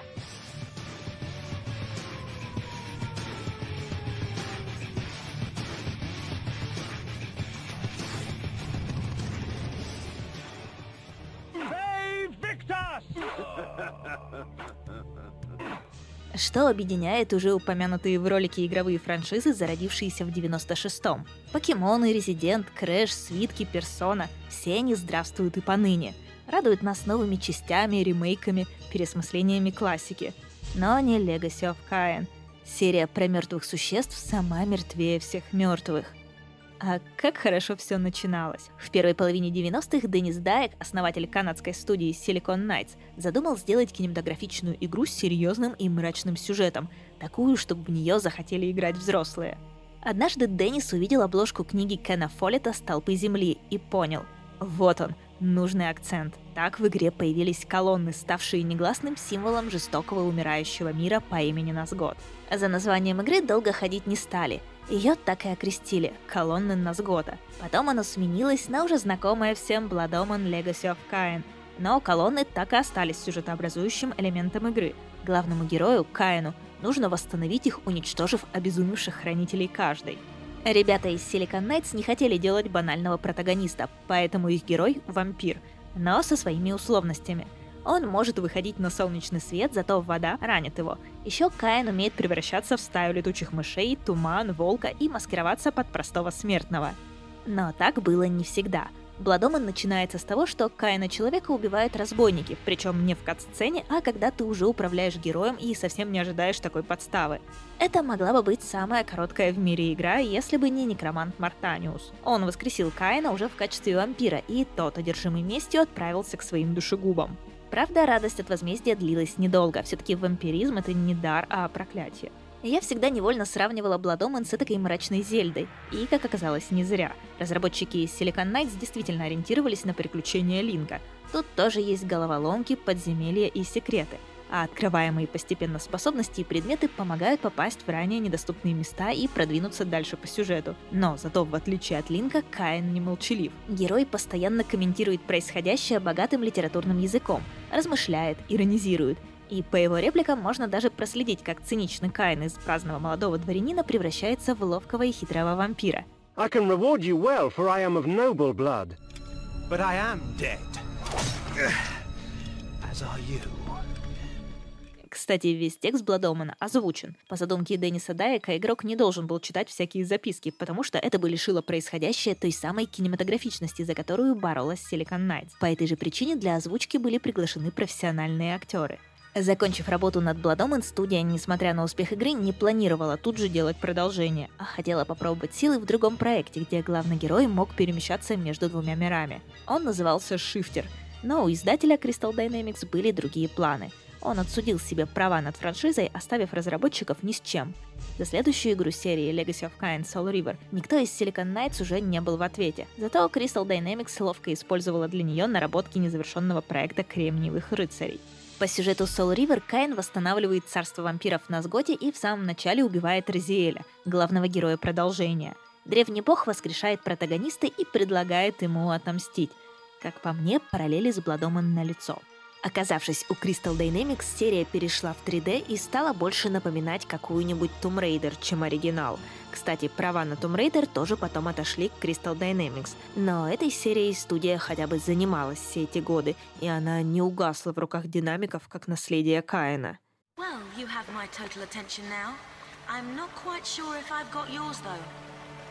Что объединяет уже упомянутые в ролике игровые франшизы, зародившиеся в 96-м? Покемоны, Резидент, Крэш, Свитки, Персона – все они здравствуют и поныне. Радуют нас новыми частями, ремейками, пересмыслениями классики. Но не Legacy of Kain. Серия про мертвых существ сама мертвее всех мертвых. А как хорошо все начиналось. В первой половине 90-х Деннис Дайек, основатель канадской студии Silicon Knights, задумал сделать кинематографичную игру с серьезным и мрачным сюжетом, такую, чтобы в нее захотели играть взрослые. Однажды Деннис увидел обложку книги Кена Фоллета «Столпы земли» и понял – вот он, нужный акцент. Так в игре появились колонны, ставшие негласным символом жестокого умирающего мира по имени Назгод. За названием игры долго ходить не стали – ее так и окрестили – колонны Назгота. Потом оно сменилось на уже знакомое всем Blood Legacy of Kain. Но колонны так и остались сюжетообразующим элементом игры. Главному герою, Каину, нужно восстановить их, уничтожив обезумевших хранителей каждой. Ребята из Silicon Knights не хотели делать банального протагониста, поэтому их герой – вампир, но со своими условностями – он может выходить на солнечный свет, зато вода ранит его. Еще Каин умеет превращаться в стаю летучих мышей, туман, волка и маскироваться под простого смертного. Но так было не всегда. Бладоман начинается с того, что Каина человека убивают разбойники, причем не в кат-сцене, а когда ты уже управляешь героем и совсем не ожидаешь такой подставы. Это могла бы быть самая короткая в мире игра, если бы не некромант Мартаниус. Он воскресил Каина уже в качестве вампира, и тот, одержимый местью, отправился к своим душегубам. Правда, радость от возмездия длилась недолго. Все-таки вампиризм — это не дар, а проклятие. Я всегда невольно сравнивала Blood с этой мрачной Зельдой. И, как оказалось, не зря. Разработчики из Silicon Knights действительно ориентировались на приключения Линка. Тут тоже есть головоломки, подземелья и секреты а открываемые постепенно способности и предметы помогают попасть в ранее недоступные места и продвинуться дальше по сюжету. Но зато, в отличие от Линка, Каин не молчалив. Герой постоянно комментирует происходящее богатым литературным языком, размышляет, иронизирует, и по его репликам можно даже проследить, как циничный Каин из праздного молодого дворянина превращается в ловкого и хитрого вампира. I can reward you well, for I am of noble blood. But I am dead. As are you. Кстати, весь текст Бладомана озвучен. По задумке Денниса Дайека игрок не должен был читать всякие записки, потому что это бы лишило происходящее той самой кинематографичности, за которую боролась Silicon Knights. По этой же причине для озвучки были приглашены профессиональные актеры. Закончив работу над Blood студия, несмотря на успех игры, не планировала тут же делать продолжение, а хотела попробовать силы в другом проекте, где главный герой мог перемещаться между двумя мирами. Он назывался «Шифтер», но у издателя Crystal Dynamics были другие планы — Он отсудил себе права над франшизой, оставив разработчиков ни с чем. За следующую игру серии Legacy of Kain Soul River никто из Silicon Knights уже не был в ответе. Зато Crystal Dynamics ловко использовала для нее наработки незавершенного проекта Кремниевых рыцарей. По сюжету Soul River Каин восстанавливает царство вампиров на Сготе и в самом начале убивает Розиэля, главного героя продолжения. Древний бог воскрешает протагониста и предлагает ему отомстить. Как по мне, параллели с Бладоман на лицо. Оказавшись у Crystal Dynamics, серия перешла в 3D и стала больше напоминать какую-нибудь Tomb Raider, чем оригинал. Кстати, права на Tomb Raider тоже потом отошли к Crystal Dynamics. Но этой серией студия хотя бы занималась все эти годы, и она не угасла в руках динамиков, как наследие Каина. Well, you have my total attention now. I'm not quite sure if I've got yours though.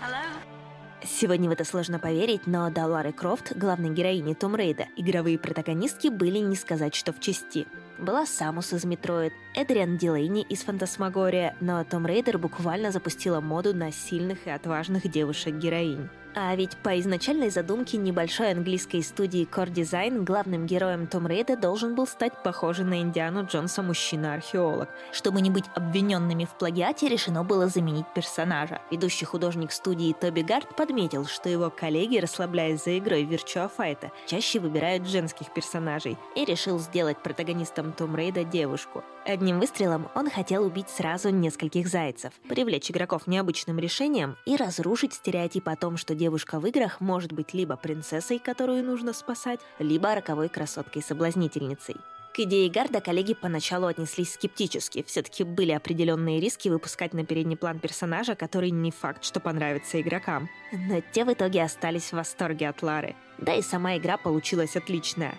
Hello? Сегодня в это сложно поверить, но до Лары Крофт, главной героини Tomb Raider, игровые протагонистки были не сказать, что в чести. Была Самус из Metroid, Эдриан Дилейни из Phantasmagoria, но Tomb Raider буквально запустила моду на сильных и отважных девушек-героинь. А ведь по изначальной задумке небольшой английской студии Core Design главным героем Tomb Raider должен был стать похожий на Индиану Джонса мужчина-археолог. Чтобы не быть обвиненными в плагиате, решено было заменить персонажа. Ведущий художник студии Тоби Гард подметил, что его коллеги, расслабляясь за игрой Virtua Fighter, чаще выбирают женских персонажей, и решил сделать протагонистом Том Рейда девушку. Одним выстрелом он хотел убить сразу нескольких зайцев, привлечь игроков необычным решением и разрушить стереотип о том, что девушка в играх может быть либо принцессой, которую нужно спасать, либо роковой красоткой-соблазнительницей. К идее Гарда коллеги поначалу отнеслись скептически. Все-таки были определенные риски выпускать на передний план персонажа, который не факт, что понравится игрокам. Но те в итоге остались в восторге от Лары. Да и сама игра получилась отличная.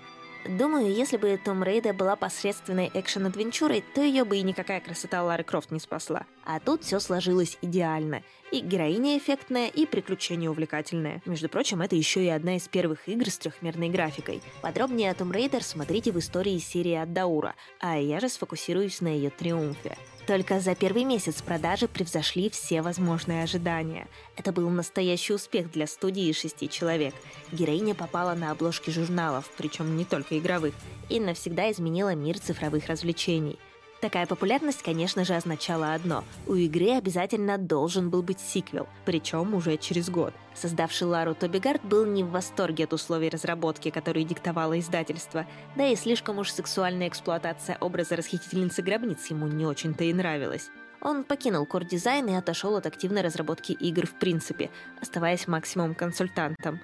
Думаю, если бы Tomb Raider была посредственной экшен-адвенчурой, то ее бы и никакая красота Лары Крофт не спасла. А тут все сложилось идеально. И героиня эффектная, и приключение увлекательное. Между прочим, это еще и одна из первых игр с трехмерной графикой. Подробнее о Tomb Raider смотрите в истории серии от Даура, а я же сфокусируюсь на ее триумфе. Только за первый месяц продажи превзошли все возможные ожидания. Это был настоящий успех для студии шести человек. Героиня попала на обложки журналов, причем не только игровых, и навсегда изменила мир цифровых развлечений – Такая популярность, конечно же, означала одно. У игры обязательно должен был быть сиквел, причем уже через год. Создавший Лару Тоби Гард был не в восторге от условий разработки, которые диктовало издательство, да и слишком уж сексуальная эксплуатация образа расхитительницы гробниц ему не очень-то и нравилась. Он покинул Core Design и отошел от активной разработки игр в принципе, оставаясь максимум консультантом.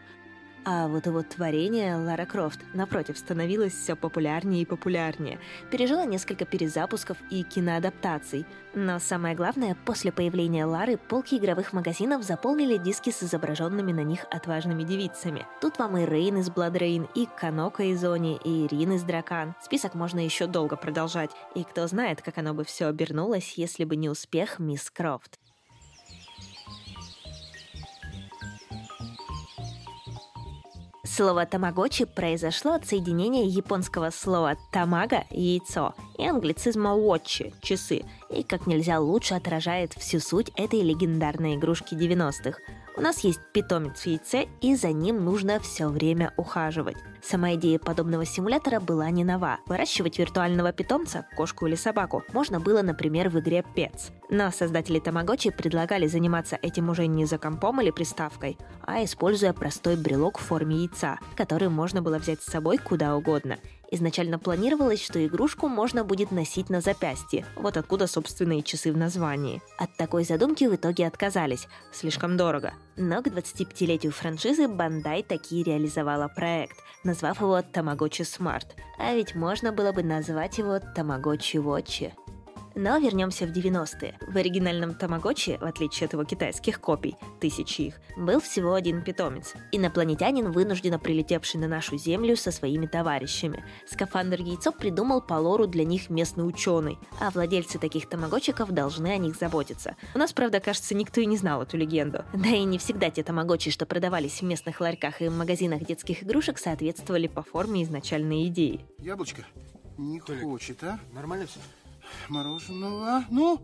А вот его творение Лара Крофт, напротив, становилось все популярнее и популярнее. Пережила несколько перезапусков и киноадаптаций. Но самое главное, после появления Лары полки игровых магазинов заполнили диски с изображенными на них отважными девицами. Тут вам и Рейн из Rain, и Канока из Они, и Ирин из Дракан. Список можно еще долго продолжать. И кто знает, как оно бы все обернулось, если бы не успех Мисс Крофт. Слово «тамагочи» произошло от соединения японского слова «тамага» — яйцо и англицизма «watch» — часы, и как нельзя лучше отражает всю суть этой легендарной игрушки 90-х — у нас есть питомец в яйце, и за ним нужно все время ухаживать. Сама идея подобного симулятора была не нова. Выращивать виртуального питомца, кошку или собаку, можно было, например, в игре Pets. Но создатели Тамагочи предлагали заниматься этим уже не за компом или приставкой, а используя простой брелок в форме яйца, который можно было взять с собой куда угодно. Изначально планировалось, что игрушку можно будет носить на запястье, вот откуда собственные часы в названии. От такой задумки в итоге отказались, слишком дорого. Но к 25-летию франшизы Бандай таки реализовала проект, назвав его Tamagotchi Smart. А ведь можно было бы назвать его Tamagotchi Watch. Но вернемся в 90-е. В оригинальном Тамагочи, в отличие от его китайских копий, тысячи их, был всего один питомец. Инопланетянин, вынужденно прилетевший на нашу Землю со своими товарищами. Скафандр яйцо придумал по лору для них местный ученый, а владельцы таких тамагочиков должны о них заботиться. У нас, правда, кажется, никто и не знал эту легенду. Да и не всегда те тамагочи, что продавались в местных ларьках и магазинах детских игрушек, соответствовали по форме изначальной идеи. Яблочко не Толик, хочет, а? Нормально все? Мороженого? Ну,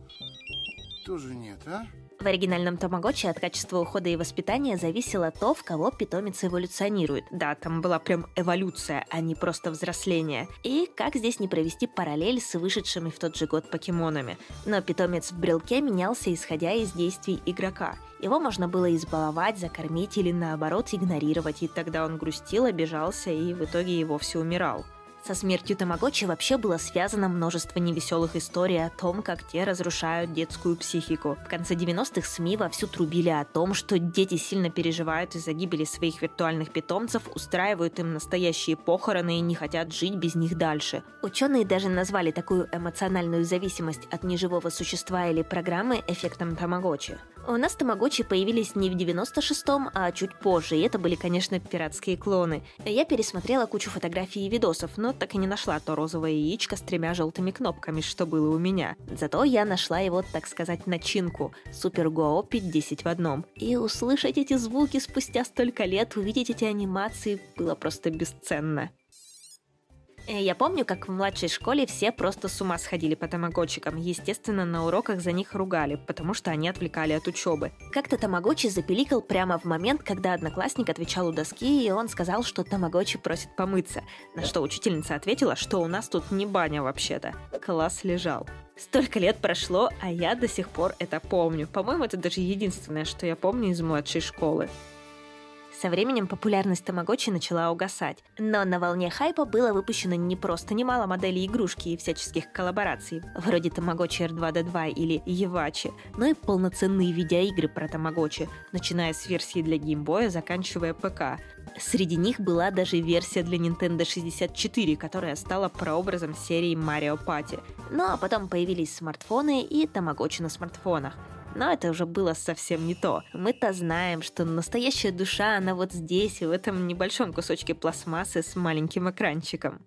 тоже нет, а? В оригинальном Тамагочи от качества ухода и воспитания зависело то, в кого питомец эволюционирует. Да, там была прям эволюция, а не просто взросление. И как здесь не провести параллель с вышедшими в тот же год покемонами. Но питомец в брелке менялся, исходя из действий игрока. Его можно было избаловать, закормить или наоборот игнорировать, и тогда он грустил, обижался и в итоге и вовсе умирал. Со смертью Тамагочи вообще было связано множество невеселых историй о том, как те разрушают детскую психику. В конце 90-х СМИ вовсю трубили о том, что дети сильно переживают из-за гибели своих виртуальных питомцев, устраивают им настоящие похороны и не хотят жить без них дальше. Ученые даже назвали такую эмоциональную зависимость от неживого существа или программы эффектом Тамагочи. У нас тамагочи появились не в 96-м, а чуть позже, и это были, конечно, пиратские клоны. Я пересмотрела кучу фотографий и видосов, но так и не нашла то розовое яичко с тремя желтыми кнопками, что было у меня. Зато я нашла его, так сказать, начинку — Супер Гоопи 10 в одном. И услышать эти звуки спустя столько лет, увидеть эти анимации было просто бесценно. Э, я помню, как в младшей школе все просто с ума сходили по тамагочикам. Естественно, на уроках за них ругали, потому что они отвлекали от учебы. Как-то тамагочи запеликал прямо в момент, когда одноклассник отвечал у доски, и он сказал, что тамагочи просит помыться. На что учительница ответила, что у нас тут не баня вообще-то. Класс лежал. Столько лет прошло, а я до сих пор это помню. По-моему, это даже единственное, что я помню из младшей школы. Со временем популярность Тамагочи начала угасать. Но на волне хайпа было выпущено не просто немало моделей игрушки и всяческих коллабораций, вроде Тамагочи R2D2 или Евачи, но и полноценные видеоигры про Тамагочи, начиная с версии для геймбоя, заканчивая ПК. Среди них была даже версия для Nintendo 64, которая стала прообразом серии Mario Party. Ну а потом появились смартфоны и Тамагочи на смартфонах. Но это уже было совсем не то. Мы-то знаем, что настоящая душа, она вот здесь, в этом небольшом кусочке пластмассы с маленьким экранчиком.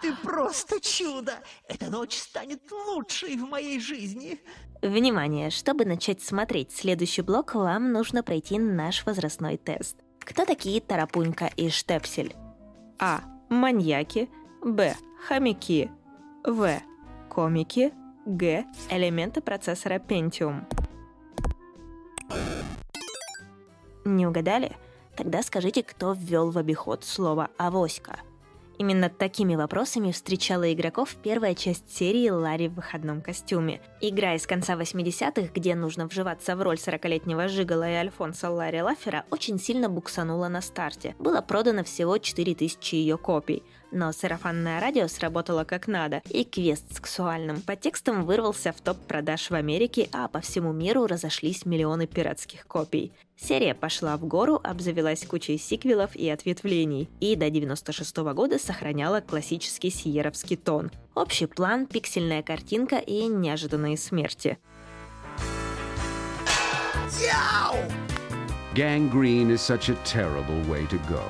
Ты просто чудо! Эта ночь станет лучшей в моей жизни. Внимание! Чтобы начать смотреть следующий блок, вам нужно пройти наш возрастной тест. Кто такие Тарапунька и Штепсель? А. Маньяки. Б. Хомяки. В. Комики. Г. Элементы процессора Pentium. Не угадали? Тогда скажите, кто ввел в обиход слово «авоська». Именно такими вопросами встречала игроков первая часть серии «Ларри в выходном костюме». Игра из конца 80-х, где нужно вживаться в роль 40-летнего Жигала и Альфонса Ларри Лафера, очень сильно буксанула на старте. Было продано всего 4000 ее копий. Но сарафанное радио сработало как надо, и квест сексуальным подтекстом вырвался в топ продаж в Америке, а по всему миру разошлись миллионы пиратских копий. Серия пошла в гору, обзавелась кучей сиквелов и ответвлений, и до 96 -го года сохраняла классический сиеровский тон. Общий план, пиксельная картинка и неожиданные смерти. Gangrene is such a terrible way to go.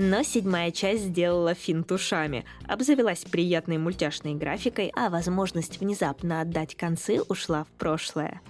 Но седьмая часть сделала финт ушами, обзавелась приятной мультяшной графикой, а возможность внезапно отдать концы ушла в прошлое.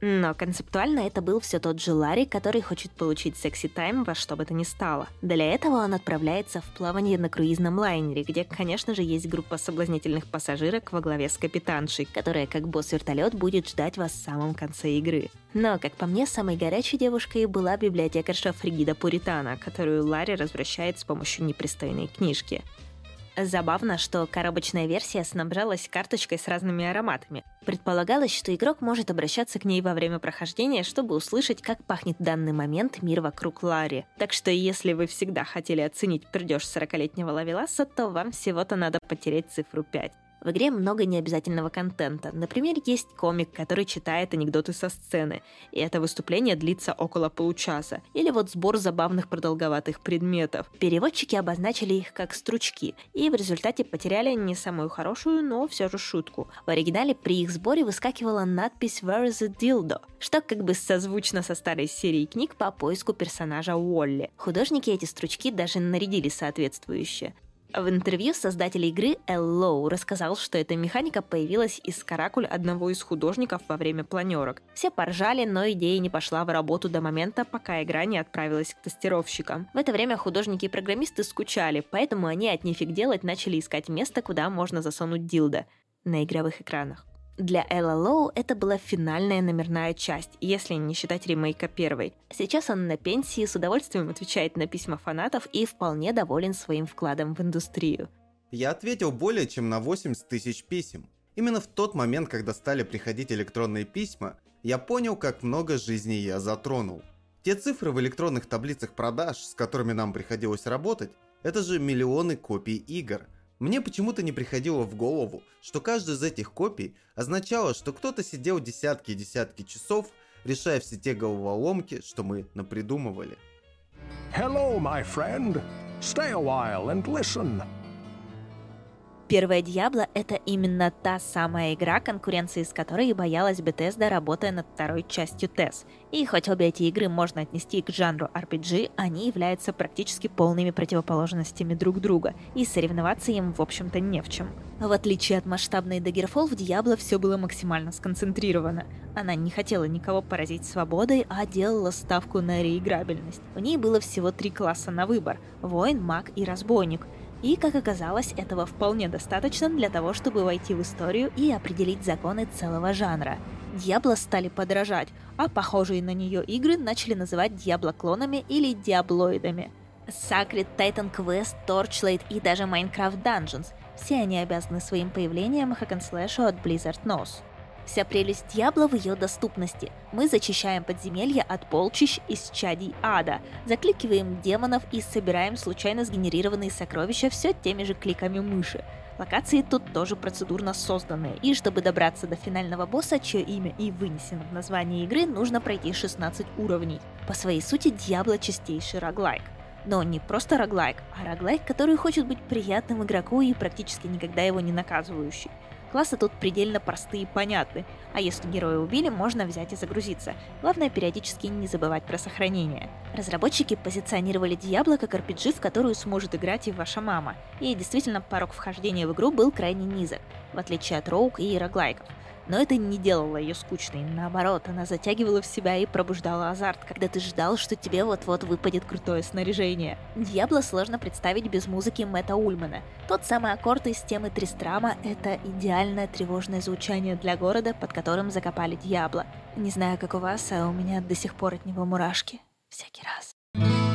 Но концептуально это был все тот же Ларри, который хочет получить секси-тайм во что бы то ни стало. Для этого он отправляется в плавание на круизном лайнере, где, конечно же, есть группа соблазнительных пассажирок во главе с капитаншей, которая, как босс-вертолет, будет ждать вас в самом конце игры. Но, как по мне, самой горячей девушкой была библиотекарша Фригида Пуритана, которую Ларри развращает с помощью непристойной книжки. Забавно, что коробочная версия снабжалась карточкой с разными ароматами. Предполагалось, что игрок может обращаться к ней во время прохождения, чтобы услышать, как пахнет в данный момент мир вокруг Ларри. Так что если вы всегда хотели оценить пердеж 40-летнего Лавеласа, то вам всего-то надо потереть цифру 5. В игре много необязательного контента. Например, есть комик, который читает анекдоты со сцены, и это выступление длится около получаса. Или вот сбор забавных продолговатых предметов. Переводчики обозначили их как стручки, и в результате потеряли не самую хорошую, но все же шутку. В оригинале при их сборе выскакивала надпись «Where is the dildo?», что как бы созвучно со старой серией книг по поиску персонажа Уолли. Художники эти стручки даже нарядили соответствующе. В интервью создатель игры Лоу рассказал, что эта механика появилась из каракуль одного из художников во время планерок. Все поржали, но идея не пошла в работу до момента, пока игра не отправилась к тестировщикам. В это время художники и программисты скучали, поэтому они от нефиг делать начали искать место, куда можно засунуть дилда на игровых экранах. Для Элла Лоу это была финальная номерная часть, если не считать ремейка первой. Сейчас он на пенсии, с удовольствием отвечает на письма фанатов и вполне доволен своим вкладом в индустрию. Я ответил более чем на 80 тысяч писем. Именно в тот момент, когда стали приходить электронные письма, я понял, как много жизней я затронул. Те цифры в электронных таблицах продаж, с которыми нам приходилось работать, это же миллионы копий игр – мне почему-то не приходило в голову, что каждая из этих копий означала, что кто-то сидел десятки и десятки часов, решая все те головоломки, что мы напридумывали. Hello, my friend. Stay a while and listen. Первая Диабло — это именно та самая игра, конкуренции с которой боялась Bethesda, работая над второй частью TES. И хоть обе эти игры можно отнести к жанру RPG, они являются практически полными противоположностями друг друга, и соревноваться им, в общем-то, не в чем. В отличие от масштабной Daggerfall, в Diablo все было максимально сконцентрировано. Она не хотела никого поразить свободой, а делала ставку на реиграбельность. В ней было всего три класса на выбор — воин, маг и разбойник — и, как оказалось, этого вполне достаточно для того, чтобы войти в историю и определить законы целого жанра. Диабло стали подражать, а похожие на нее игры начали называть Диабло-клонами или Диаблоидами. Sacred, Titan Quest, Torchlight и даже Minecraft Dungeons – все они обязаны своим появлением хэкэнслэшу от Blizzard Nose. Вся прелесть Дьябла в ее доступности. Мы зачищаем подземелья от полчищ из чадей ада, закликиваем демонов и собираем случайно сгенерированные сокровища все теми же кликами мыши. Локации тут тоже процедурно созданные, и чтобы добраться до финального босса, чье имя и вынесено в название игры, нужно пройти 16 уровней. По своей сути, Дьябло чистейший роглайк. Но не просто роглайк, а роглайк, который хочет быть приятным игроку и практически никогда его не наказывающий. Классы тут предельно простые и понятны, а если героя убили, можно взять и загрузиться. Главное периодически не забывать про сохранение. Разработчики позиционировали Diablo как RPG, в которую сможет играть и ваша мама. И действительно, порог вхождения в игру был крайне низок, в отличие от роук и роглайков. Но это не делало ее скучной. Наоборот, она затягивала в себя и пробуждала азарт, когда ты ждал, что тебе вот-вот выпадет крутое снаряжение. Дьябло сложно представить без музыки Мэтта Ульмана. Тот самый аккорд из темы Тристрама — это идеальное тревожное звучание для города, под которым закопали Дьябло. Не знаю, как у вас, а у меня до сих пор от него мурашки. Всякий раз.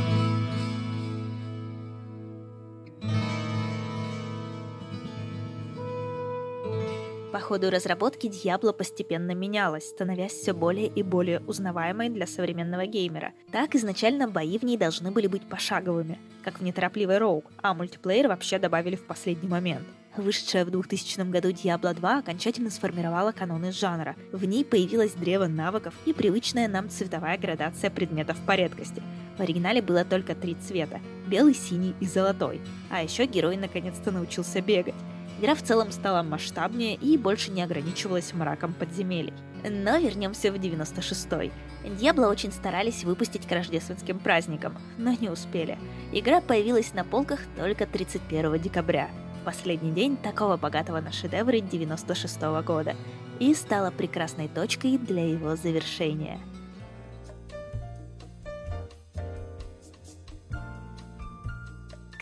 По ходу разработки Diablo постепенно менялась, становясь все более и более узнаваемой для современного геймера. Так, изначально бои в ней должны были быть пошаговыми, как в неторопливой Rogue, а мультиплеер вообще добавили в последний момент. Вышедшая в 2000 году Diablo 2 окончательно сформировала каноны жанра. В ней появилось древо навыков и привычная нам цветовая градация предметов по редкости. В оригинале было только три цвета – белый, синий и золотой. А еще герой наконец-то научился бегать. Игра в целом стала масштабнее и больше не ограничивалась мраком подземелий. Но вернемся в 96-й. Дьябло очень старались выпустить к рождественским праздникам, но не успели. Игра появилась на полках только 31 декабря, последний день такого богатого на шедевры 96 -го года, и стала прекрасной точкой для его завершения –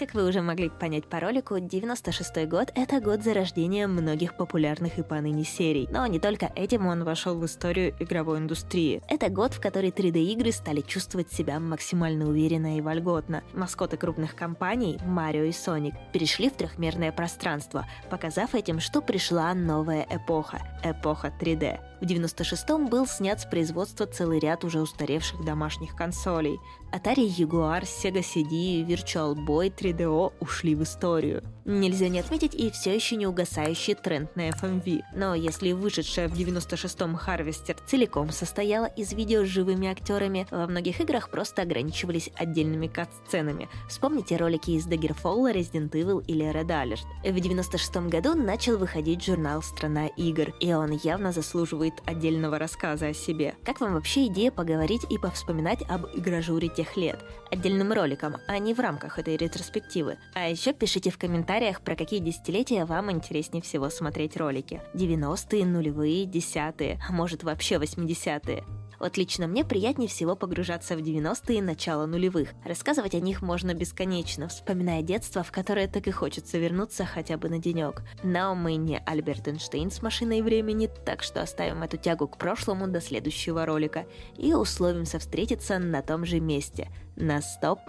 Как вы уже могли понять по ролику, 96 год — это год зарождения многих популярных и поныне серий. Но не только этим он вошел в историю игровой индустрии. Это год, в который 3D-игры стали чувствовать себя максимально уверенно и вольготно. Маскоты крупных компаний, Марио и Соник, перешли в трехмерное пространство, показав этим, что пришла новая эпоха — эпоха 3D. В 96-м был снят с производства целый ряд уже устаревших домашних консолей. Atari Jaguar, Sega CD, Virtual Boy, 3DO ушли в историю. Нельзя не отметить и все еще не угасающий тренд на FMV. Но если вышедшая в 96-м Harvester целиком состояла из видео с живыми актерами, во многих играх просто ограничивались отдельными кат-сценами. Вспомните ролики из Daggerfall, Resident Evil или Red Alert. В 96 году начал выходить журнал «Страна игр», и он явно заслуживает отдельного рассказа о себе. Как вам вообще идея поговорить и повспоминать об игражуре тех лет? Отдельным роликом, а не в рамках этой ретроспективы. А еще пишите в комментариях, про какие десятилетия вам интереснее всего смотреть ролики. 90-е, нулевые, десятые, а может вообще 80-е. Вот лично мне приятнее всего погружаться в 90-е и начало нулевых. Рассказывать о них можно бесконечно, вспоминая детство, в которое так и хочется вернуться хотя бы на денек. Но мы не Альберт Эйнштейн с машиной времени, так что оставим эту тягу к прошлому до следующего ролика и условимся встретиться на том же месте на Stop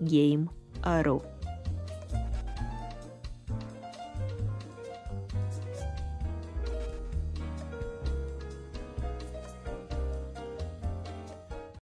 Game.ru.